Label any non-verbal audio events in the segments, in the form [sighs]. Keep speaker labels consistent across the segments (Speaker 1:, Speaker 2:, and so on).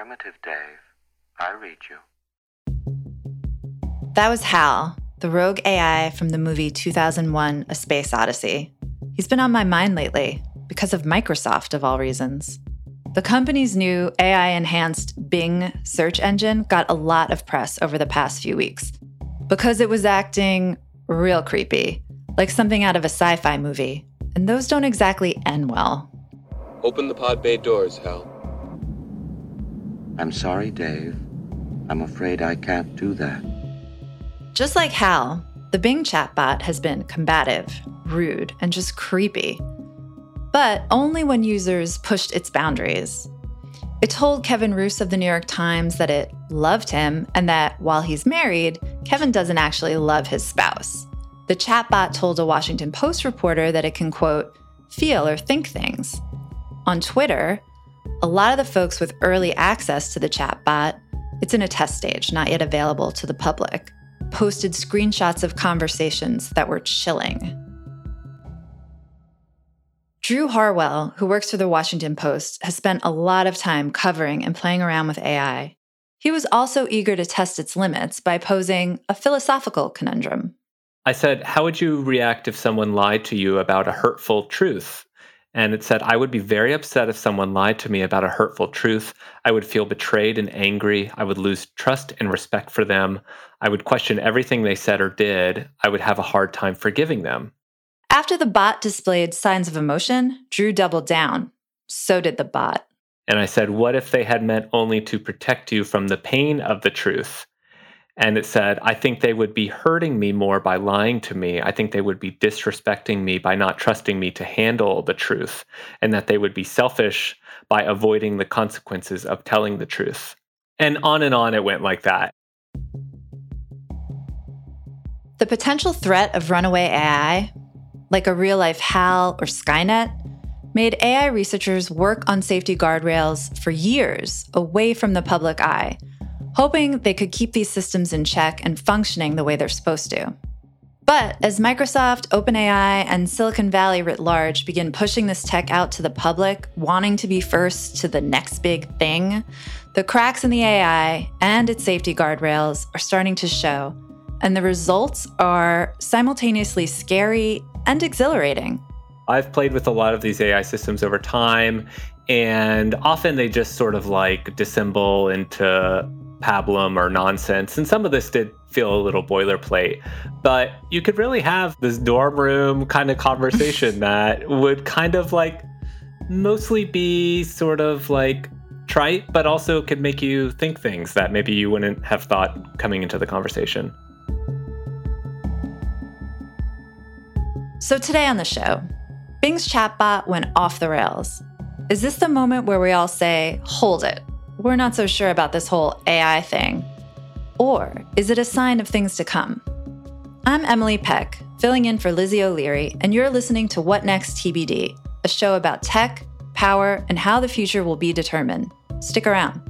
Speaker 1: Affirmative, Dave. I read you.
Speaker 2: That was Hal, the rogue AI from the movie 2001 A Space Odyssey. He's been on my mind lately because of Microsoft, of all reasons. The company's new AI enhanced Bing search engine got a lot of press over the past few weeks because it was acting real creepy, like something out of a sci fi movie. And those don't exactly end well.
Speaker 3: Open the pod bay doors, Hal.
Speaker 1: I'm sorry, Dave. I'm afraid I can't do that.
Speaker 2: Just like Hal, the Bing chatbot has been combative, rude, and just creepy. But only when users pushed its boundaries. It told Kevin Roose of the New York Times that it loved him and that while he's married, Kevin doesn't actually love his spouse. The chatbot told a Washington Post reporter that it can, quote, feel or think things. On Twitter, a lot of the folks with early access to the chatbot, it's in a test stage, not yet available to the public, posted screenshots of conversations that were chilling. Drew Harwell, who works for the Washington Post, has spent a lot of time covering and playing around with AI. He was also eager to test its limits by posing a philosophical conundrum.
Speaker 4: I said, How would you react if someone lied to you about a hurtful truth? And it said, I would be very upset if someone lied to me about a hurtful truth. I would feel betrayed and angry. I would lose trust and respect for them. I would question everything they said or did. I would have a hard time forgiving them.
Speaker 2: After the bot displayed signs of emotion, Drew doubled down. So did the bot.
Speaker 4: And I said, What if they had meant only to protect you from the pain of the truth? And it said, I think they would be hurting me more by lying to me. I think they would be disrespecting me by not trusting me to handle the truth, and that they would be selfish by avoiding the consequences of telling the truth. And on and on it went like that.
Speaker 2: The potential threat of runaway AI, like a real life HAL or Skynet, made AI researchers work on safety guardrails for years away from the public eye hoping they could keep these systems in check and functioning the way they're supposed to. But as Microsoft, OpenAI, and Silicon Valley writ large begin pushing this tech out to the public, wanting to be first to the next big thing, the cracks in the AI and its safety guardrails are starting to show. And the results are simultaneously scary and exhilarating.
Speaker 4: I've played with a lot of these AI systems over time, and often they just sort of like dissemble into pablum or nonsense. And some of this did feel a little boilerplate, but you could really have this dorm room kind of conversation [laughs] that would kind of like mostly be sort of like trite, but also could make you think things that maybe you wouldn't have thought coming into the conversation.
Speaker 2: So today on the show, Bing's chatbot went off the rails. Is this the moment where we all say, hold it? We're not so sure about this whole AI thing? Or is it a sign of things to come? I'm Emily Peck, filling in for Lizzie O'Leary, and you're listening to What Next TBD, a show about tech, power, and how the future will be determined. Stick around.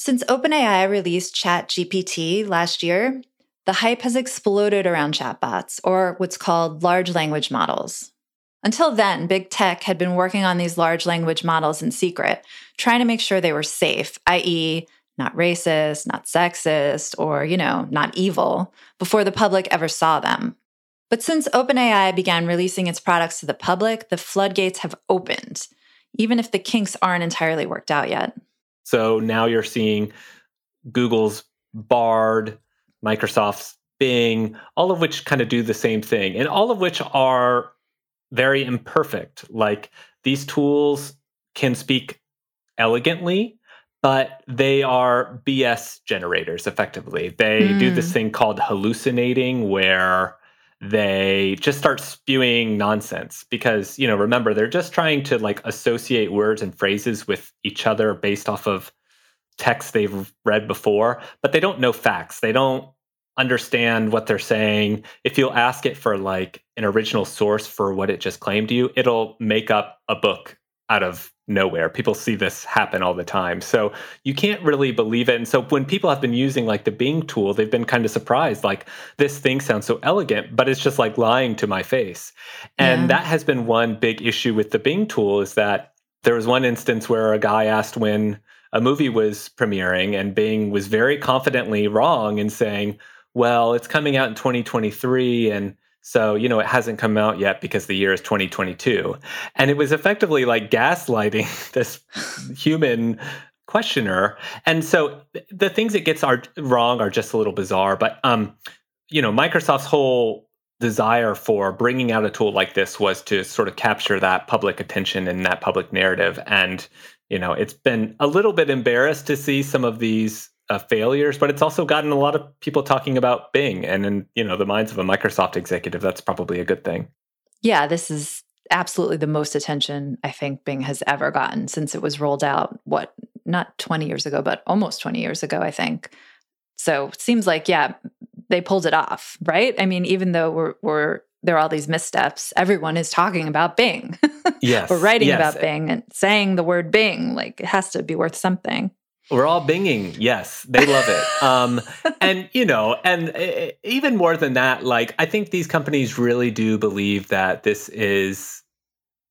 Speaker 2: Since OpenAI released ChatGPT last year, the hype has exploded around chatbots, or what's called large language models. Until then, big tech had been working on these large language models in secret, trying to make sure they were safe, i.e., not racist, not sexist, or, you know, not evil, before the public ever saw them. But since OpenAI began releasing its products to the public, the floodgates have opened, even if the kinks aren't entirely worked out yet.
Speaker 4: So now you're seeing Google's Bard, Microsoft's Bing, all of which kind of do the same thing, and all of which are very imperfect. Like these tools can speak elegantly, but they are BS generators effectively. They mm. do this thing called hallucinating, where they just start spewing nonsense because you know remember they're just trying to like associate words and phrases with each other based off of text they've read before but they don't know facts. They don't understand what they're saying. If you'll ask it for like an original source for what it just claimed to you it'll make up a book out of nowhere. People see this happen all the time. So you can't really believe it. And so when people have been using like the Bing tool, they've been kind of surprised like this thing sounds so elegant, but it's just like lying to my face. And yeah. that has been one big issue with the Bing tool is that there was one instance where a guy asked when a movie was premiering and Bing was very confidently wrong in saying, well, it's coming out in 2023 and so, you know, it hasn't come out yet because the year is 2022. And it was effectively like gaslighting [laughs] this human questioner. And so the things it gets are wrong are just a little bizarre. But, um, you know, Microsoft's whole desire for bringing out a tool like this was to sort of capture that public attention and that public narrative. And, you know, it's been a little bit embarrassed to see some of these uh, failures, but it's also gotten a lot of people talking about Bing, and in you know the minds of a Microsoft executive, that's probably a good thing.
Speaker 2: Yeah, this is absolutely the most attention I think Bing has ever gotten since it was rolled out. What not twenty years ago, but almost twenty years ago, I think. So it seems like yeah, they pulled it off, right? I mean, even though we're we're there are all these missteps. Everyone is talking about Bing. [laughs]
Speaker 4: yes.
Speaker 2: We're writing
Speaker 4: yes.
Speaker 2: about Bing and saying the word Bing. Like it has to be worth something.
Speaker 4: We're all binging. Yes, they love it. [laughs] Um, and you know, and uh, even more than that, like I think these companies really do believe that this is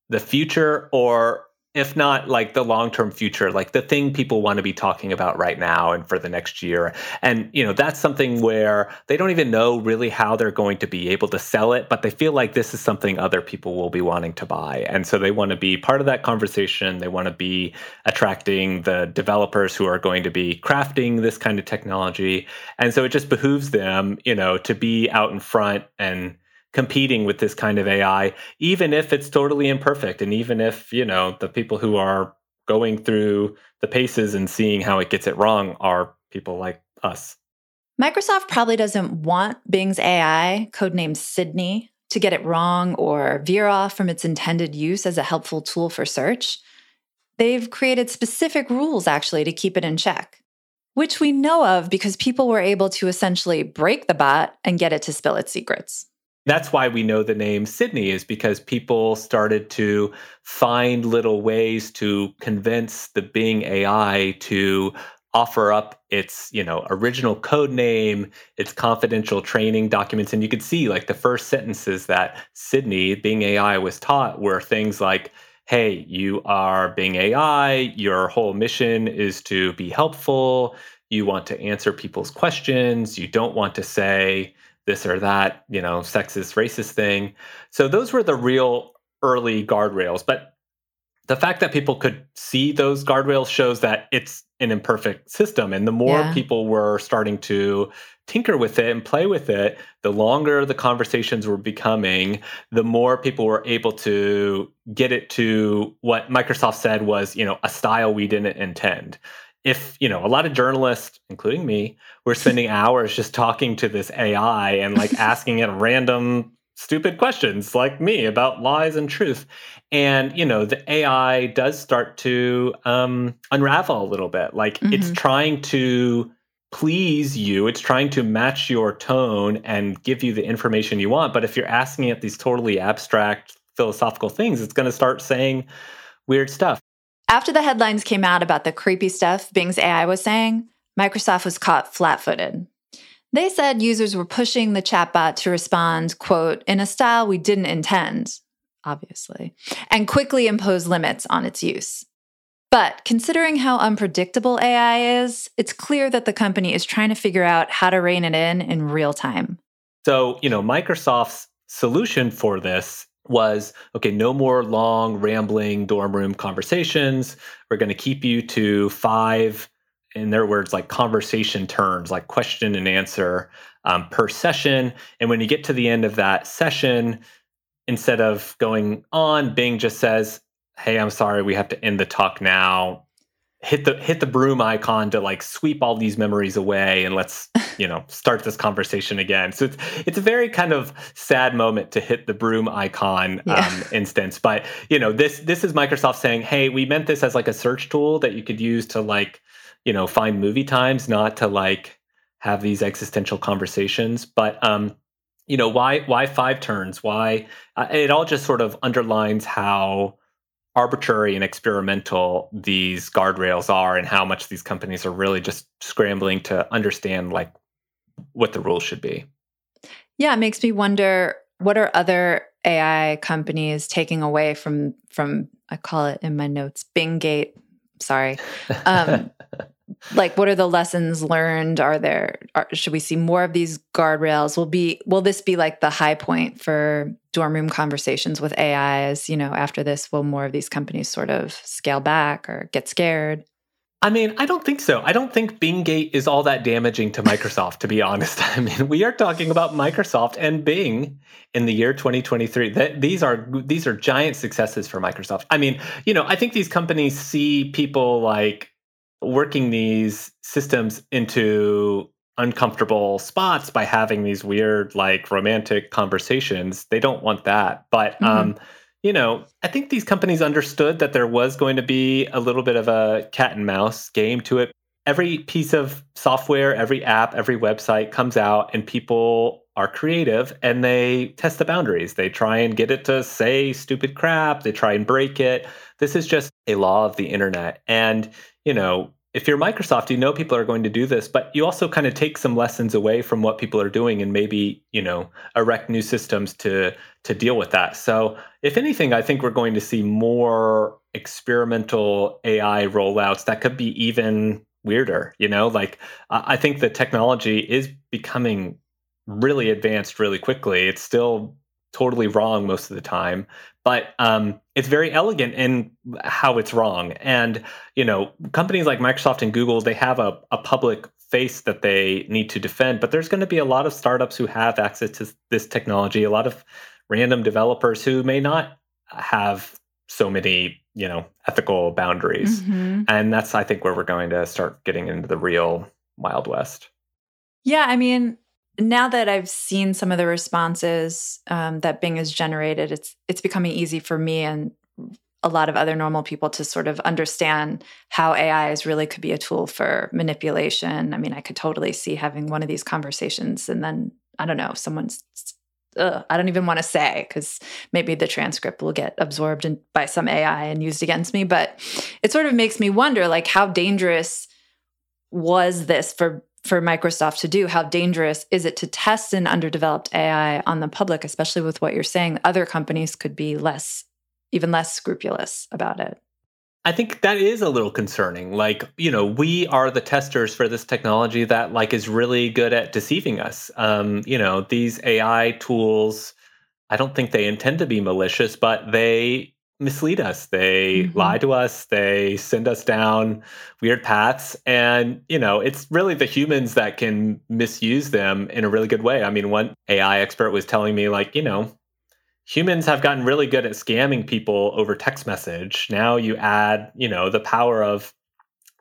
Speaker 4: the future, or if not like the long-term future like the thing people want to be talking about right now and for the next year. And you know that's something where they don't even know really how they're going to be able to sell it but they feel like this is something other people will be wanting to buy. And so they want to be part of that conversation. They want to be attracting the developers who are going to be crafting this kind of technology. And so it just behooves them you know to be out in front and competing with this kind of AI, even if it's totally imperfect. And even if, you know, the people who are going through the paces and seeing how it gets it wrong are people like us.
Speaker 2: Microsoft probably doesn't want Bing's AI, codenamed Sydney, to get it wrong or veer off from its intended use as a helpful tool for search. They've created specific rules actually to keep it in check, which we know of because people were able to essentially break the bot and get it to spill its secrets.
Speaker 4: That's why we know the name Sydney is because people started to find little ways to convince the Bing AI to offer up its, you know, original code name, its confidential training documents. And you could see like the first sentences that Sydney Bing AI was taught were things like hey, you are Bing AI, your whole mission is to be helpful, you want to answer people's questions, you don't want to say this or that, you know, sexist, racist thing. So those were the real early guardrails. But the fact that people could see those guardrails shows that it's an imperfect system. And the more yeah. people were starting to tinker with it and play with it, the longer the conversations were becoming, the more people were able to get it to what Microsoft said was, you know, a style we didn't intend if you know a lot of journalists including me were spending [laughs] hours just talking to this ai and like asking it random stupid questions like me about lies and truth. And you know the ai does start to um, unravel a little bit. Like mm-hmm. it's trying to please you. It's trying to match your tone and give you the information you want. But if you're asking it these totally abstract philosophical things it's going to start saying weird stuff
Speaker 2: after the headlines came out about the creepy stuff Bing's AI was saying, Microsoft was caught flat footed. They said users were pushing the chatbot to respond, quote, in a style we didn't intend, obviously, and quickly impose limits on its use. But considering how unpredictable AI is, it's clear that the company is trying to figure out how to rein it in in real time.
Speaker 4: So, you know, Microsoft's solution for this was okay, no more long, rambling dorm room conversations. We're going to keep you to five, in their words, like conversation turns, like question and answer um, per session. And when you get to the end of that session, instead of going on, Bing just says, Hey, I'm sorry, we have to end the talk now hit the hit the broom icon to like sweep all these memories away and let's you know [laughs] start this conversation again. So it's it's a very kind of sad moment to hit the broom icon yeah. um, instance. But you know this this is microsoft saying hey we meant this as like a search tool that you could use to like you know find movie times not to like have these existential conversations. But um you know why why five turns? Why uh, it all just sort of underlines how arbitrary and experimental these guardrails are and how much these companies are really just scrambling to understand like what the rules should be.
Speaker 2: Yeah, it makes me wonder what are other AI companies taking away from from I call it in my notes Binggate. Sorry. Um, [laughs] like what are the lessons learned are there are, should we see more of these guardrails will be will this be like the high point for dorm room conversations with ais you know after this will more of these companies sort of scale back or get scared
Speaker 4: I mean, I don't think so. I don't think Binggate is all that damaging to Microsoft, to be [laughs] honest. I mean, we are talking about Microsoft and Bing in the year 2023. That these are these are giant successes for Microsoft. I mean, you know, I think these companies see people like working these systems into uncomfortable spots by having these weird like romantic conversations they don't want that. But mm-hmm. um you know i think these companies understood that there was going to be a little bit of a cat and mouse game to it. Every piece of software every app every website comes out and people are creative and they test the boundaries. They try and get it to say stupid crap. They try and break it. This is just a law of the internet. And you know, if you're Microsoft, you know people are going to do this, but you also kind of take some lessons away from what people are doing and maybe, you know, erect new systems to to deal with that. So, if anything, I think we're going to see more experimental AI rollouts that could be even weirder, you know? Like I think the technology is becoming really advanced really quickly. It's still totally wrong most of the time but um, it's very elegant in how it's wrong. And you know companies like microsoft and google they have a, a public face that they need to defend but there's going to be a lot of startups who have access to this technology a lot of random developers who may not have so many you know ethical boundaries. Mm-hmm. and that's i think where we're going to start getting into the real wild west.
Speaker 2: Yeah i mean now that I've seen some of the responses um, that Bing has generated, it's it's becoming easy for me and a lot of other normal people to sort of understand how AIs really could be a tool for manipulation. I mean, I could totally see having one of these conversations and then I don't know, someone's ugh, I don't even want to say because maybe the transcript will get absorbed in, by some AI and used against me. But it sort of makes me wonder, like, how dangerous was this for for Microsoft to do. How dangerous is it to test an underdeveloped AI on the public, especially with what you're saying? Other companies could be less, even less scrupulous about it.
Speaker 4: I think that is a little concerning. Like, you know, we are the testers for this technology that like is really good at deceiving us. Um, you know, these AI tools, I don't think they intend to be malicious, but they mislead us. They mm-hmm. lie to us. They send us down weird paths. And, you know, it's really the humans that can misuse them in a really good way. I mean, one AI expert was telling me, like, you know, humans have gotten really good at scamming people over text message. Now you add, you know, the power of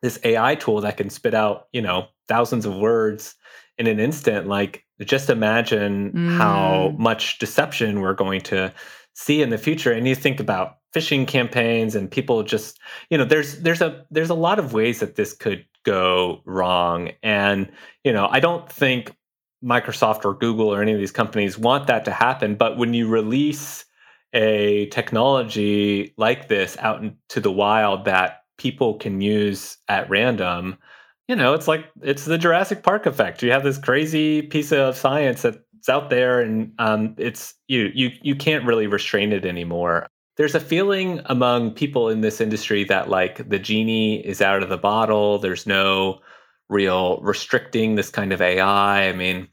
Speaker 4: this AI tool that can spit out, you know, thousands of words in an instant, like just imagine mm. how much deception we're going to see in the future. And you think about phishing campaigns and people just, you know, there's there's a there's a lot of ways that this could go wrong. And, you know, I don't think Microsoft or Google or any of these companies want that to happen. But when you release a technology like this out into the wild that people can use at random, you know, it's like it's the Jurassic Park effect. You have this crazy piece of science that's out there, and um, it's you you you can't really restrain it anymore. There's a feeling among people in this industry that like the genie is out of the bottle. There's no real restricting this kind of AI. I mean,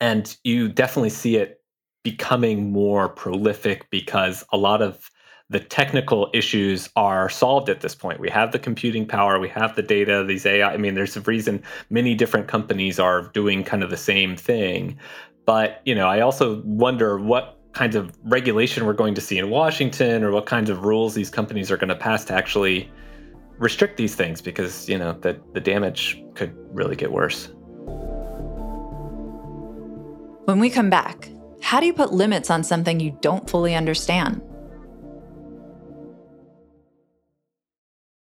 Speaker 4: and you definitely see it becoming more prolific because a lot of the technical issues are solved at this point. We have the computing power, we have the data, these AI. I mean, there's a reason many different companies are doing kind of the same thing. But, you know, I also wonder what kinds of regulation we're going to see in Washington or what kinds of rules these companies are going to pass to actually restrict these things because, you know, the, the damage could really get worse.
Speaker 2: When we come back, how do you put limits on something you don't fully understand?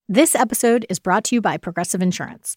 Speaker 5: This episode is brought to you by Progressive Insurance.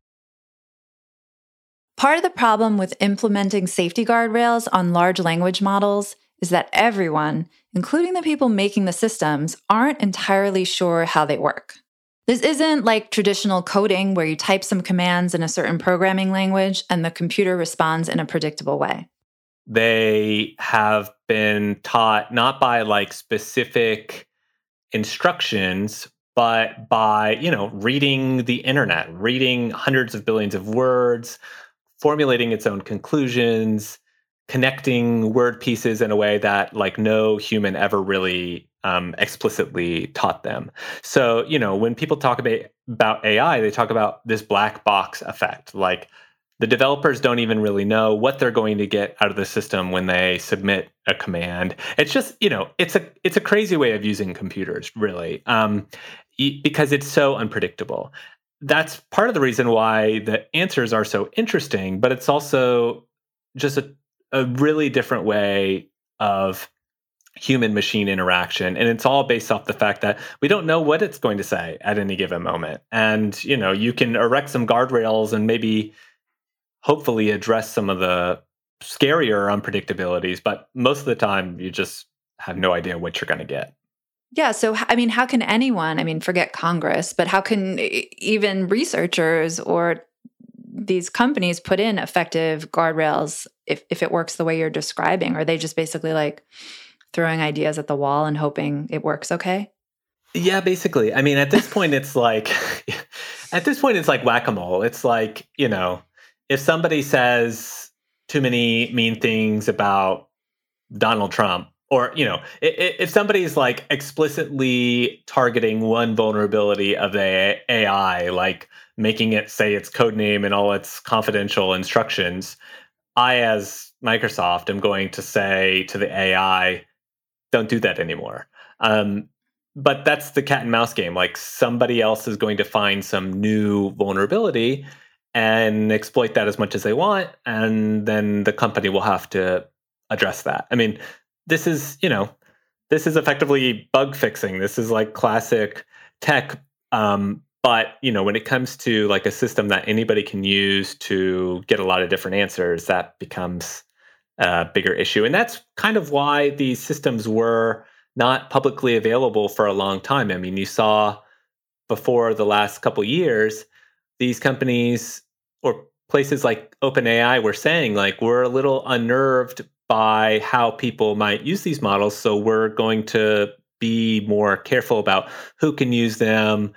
Speaker 2: Part of the problem with implementing safety guardrails on large language models is that everyone, including the people making the systems, aren't entirely sure how they work. This isn't like traditional coding where you type some commands in a certain programming language and the computer responds in a predictable way.
Speaker 4: They have been taught not by like specific instructions, but by, you know, reading the internet, reading hundreds of billions of words, formulating its own conclusions, connecting word pieces in a way that like no human ever really um, explicitly taught them. So you know when people talk about about AI, they talk about this black box effect, like the developers don't even really know what they're going to get out of the system when they submit a command. It's just you know it's a it's a crazy way of using computers, really, um, because it's so unpredictable that's part of the reason why the answers are so interesting, but it's also just a, a really different way of human machine interaction and it's all based off the fact that we don't know what it's going to say at any given moment. And you know you can erect some guardrails and maybe hopefully address some of the scarier unpredictabilities but most of the time you just have no idea what you're going to get
Speaker 2: yeah. So, I mean, how can anyone, I mean, forget Congress, but how can even researchers or these companies put in effective guardrails if, if it works the way you're describing? Are they just basically like throwing ideas at the wall and hoping it works okay?
Speaker 4: Yeah, basically. I mean, at this [laughs] point, it's like, at this point, it's like whack a mole. It's like, you know, if somebody says too many mean things about Donald Trump, or you know if somebody's like explicitly targeting one vulnerability of the ai like making it say its code name and all its confidential instructions i as Microsoft, am going to say to the AI, don't do that anymore. Um, but that's the cat and mouse game. Like somebody else is going to find some new vulnerability and exploit that as much as they want. And then the company will have to address that. I mean, this is, you know, this is effectively bug fixing. This is like classic tech. Um, but you know, when it comes to like a system that anybody can use to get a lot of different answers, that becomes a bigger issue. And that's kind of why these systems were not publicly available for a long time. I mean, you saw before the last couple years, these companies or places like OpenAI were saying, like, we're a little unnerved by how people might use these models. So we're going to be more careful about who can use them,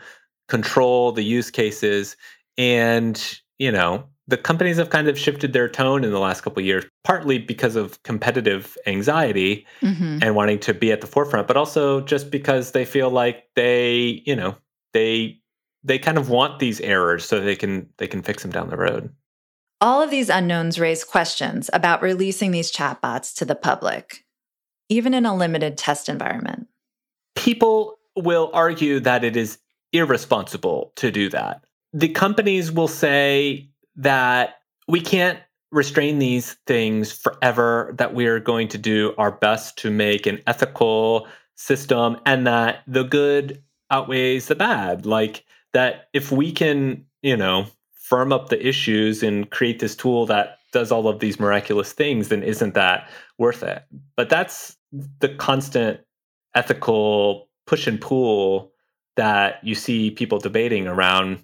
Speaker 4: control the use cases. And, you know, the companies have kind of shifted their tone in the last couple of years, partly because of competitive anxiety mm-hmm. and wanting to be at the forefront, but also just because they feel like they, you know, they they kind of want these errors so they can they can fix them down the road.
Speaker 2: All of these unknowns raise questions about releasing these chatbots to the public, even in a limited test environment.
Speaker 4: People will argue that it is irresponsible to do that. The companies will say that we can't restrain these things forever, that we're going to do our best to make an ethical system, and that the good outweighs the bad. Like that, if we can, you know, firm up the issues and create this tool that does all of these miraculous things, then isn't that worth it? But that's the constant ethical push and pull that you see people debating around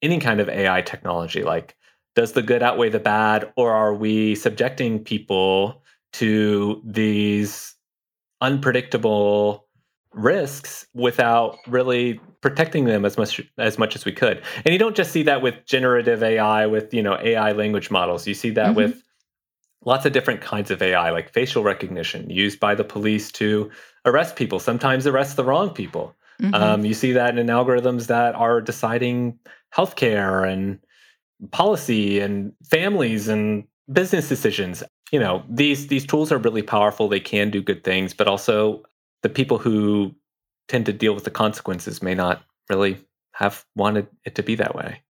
Speaker 4: any kind of AI technology. Like, does the good outweigh the bad, or are we subjecting people to these unpredictable risks without really protecting them as much as much as we could? And you don't just see that with generative AI, with you know AI language models. You see that mm-hmm. with lots of different kinds of AI, like facial recognition, used by the police to arrest people. Sometimes arrest the wrong people. Mm-hmm. Um, you see that in algorithms that are deciding healthcare and policy and families and business decisions. You know, these these tools are really powerful. They can do good things, but also the people who tend to deal with the consequences may not really have wanted it to be that way.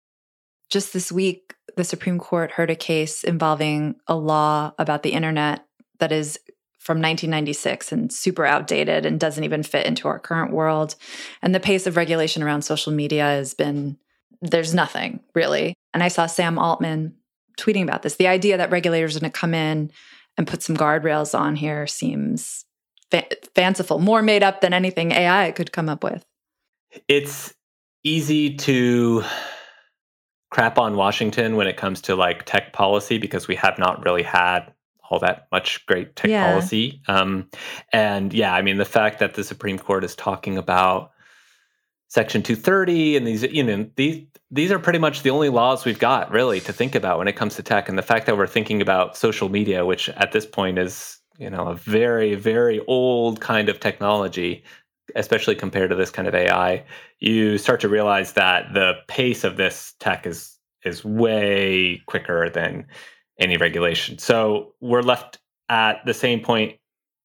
Speaker 2: Just this week, the Supreme Court heard a case involving a law about the internet that is from 1996 and super outdated and doesn't even fit into our current world. And the pace of regulation around social media has been there's nothing really. And I saw Sam Altman tweeting about this. The idea that regulators are going to come in and put some guardrails on here seems fa- fanciful, more made up than anything AI could come up with.
Speaker 4: It's easy to crap on Washington when it comes to like tech policy because we have not really had all that much great tech yeah. policy. Um, and yeah, I mean, the fact that the Supreme Court is talking about Section 230 and these, you know, these these are pretty much the only laws we've got really to think about when it comes to tech. And the fact that we're thinking about social media, which at this point is, you know, a very, very old kind of technology, especially compared to this kind of AI, you start to realize that the pace of this tech is is way quicker than any regulation. So we're left at the same point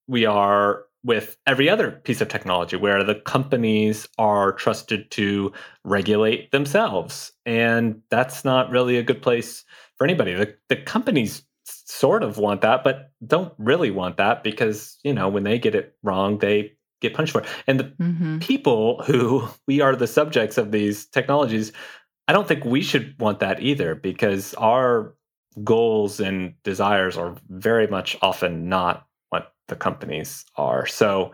Speaker 4: we are with every other piece of technology where the companies are trusted to regulate themselves. And that's not really a good place for anybody. The, the companies sort of want that, but don't really want that because, you know, when they get it wrong, they get punished for it. And the mm-hmm. people who [laughs] we are the subjects of these technologies, I don't think we should want that either because our goals and desires are very much often not what the companies are. So,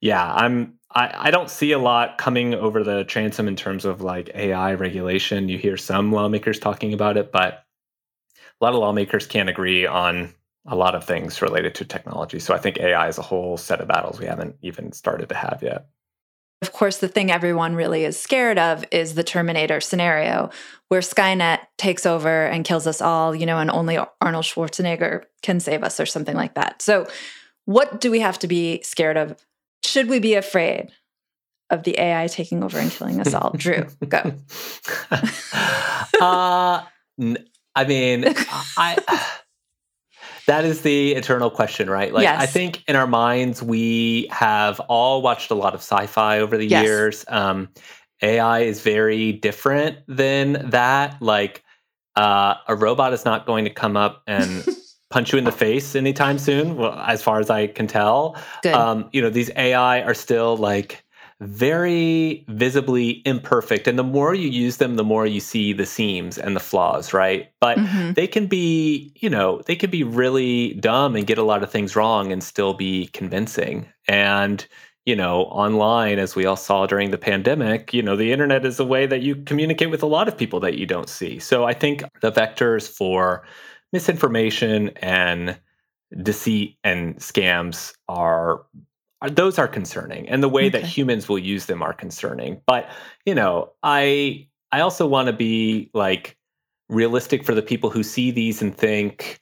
Speaker 4: yeah, I'm I, I don't see a lot coming over the transom in terms of like AI regulation. You hear some lawmakers talking about it, but a lot of lawmakers can't agree on a lot of things related to technology. So I think AI is a whole set of battles we haven't even started to have yet.
Speaker 2: Of course, the thing everyone really is scared of is the Terminator scenario, where Skynet takes over and kills us all, you know, and only Arnold Schwarzenegger can save us or something like that. So, what do we have to be scared of? Should we be afraid of the AI taking over and killing us all? Drew, go. [laughs]
Speaker 4: uh, I mean, [laughs] I. [sighs] that is the eternal question, right? Like
Speaker 2: Yes.
Speaker 4: I think in our minds we have all watched a lot of sci-fi over the
Speaker 2: Yes.
Speaker 4: years. Um, AI is very different than that. Like uh, a robot is not going to come up and [laughs] punch you in the face anytime soon, well, as far as I can tell. Um, you know, these AI are still like very visibly imperfect. And the more you use them, the more you see the seams and the flaws, right? But
Speaker 2: Mhm.
Speaker 4: they can be, you know, they can be really dumb and get a lot of things wrong and still be convincing. And, you know, online, as we all saw during the pandemic, you know, the internet is a way that you communicate with a lot of people that you don't see. So I think the vectors for misinformation and deceit and scams are- those are concerning and the way that humans will use them are concerning. But you know i i also want to be like realistic for the people who see these and think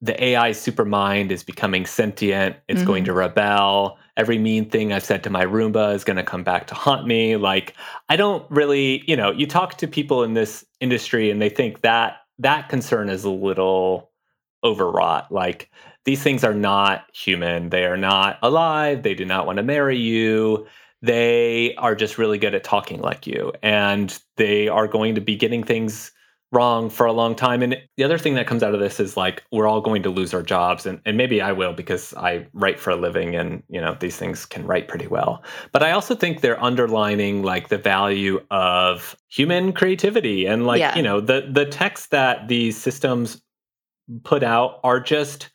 Speaker 4: the ai supermind is becoming sentient it's going mm-hmm. to rebel every mean thing i've said to my roomba is going to come back to haunt me. Like i don't really you know you talk to people in this industry and they think that that concern is a little overwrought. Like these things are not human. They are not alive. They do not want to marry you. They are just really good at talking like you. And they are going to be getting things wrong for a long time. And the other thing that comes out of this is like we're all going to lose our jobs. And, and maybe I will because I write for a living and you know these things can write pretty well. But I also think they're underlining like the value of human creativity and like,
Speaker 2: Yeah.
Speaker 4: you know, the the text that these systems put out are just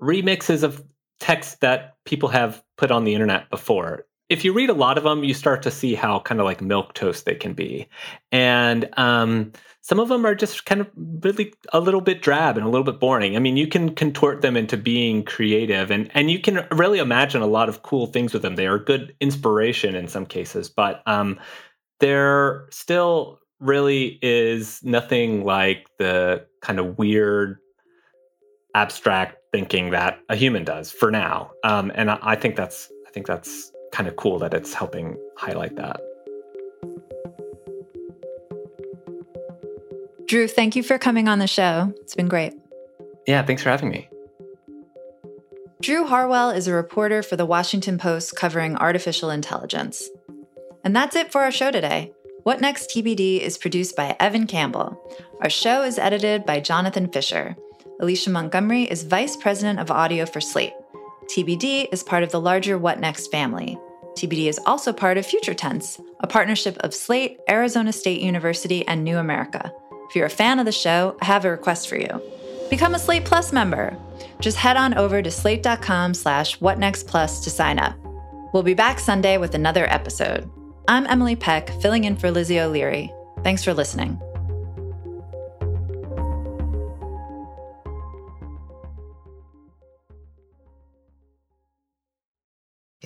Speaker 4: remixes of text that people have put on the internet before. If you read a lot of them, you start to see how kind of like milk toast they can be, and um, some of them are just kind of really a little bit drab and a little bit boring. I mean, you can contort them into being creative, and and you can really imagine a lot of cool things with them. They are good inspiration in some cases, but um, there still really is nothing like the kind of weird abstract thinking that a human does for now. Um, and I, I think that's I think that's kind of cool that it's helping highlight that.
Speaker 2: Drew, thank you for coming on the show. It's been great.
Speaker 4: Yeah, thanks for having me.
Speaker 2: Drew Harwell is a reporter for the Washington Post covering artificial intelligence. And that's it for our show today. What Next TBD is produced by Evan Campbell. Our show is edited by Jonathan Fisher. Alicia Montgomery is Vice President of Audio for Slate. TBD is part of the larger What Next family. TBD is also part of Future Tense, a partnership of Slate, Arizona State University, and New America. If you're a fan of the show, I have a request for you. Become a Slate Plus member. Just head on over to slate.com slash whatnextplus to sign up. We'll be back Sunday with another episode. I'm Emily Peck, filling in for Lizzie O'Leary. Thanks for listening.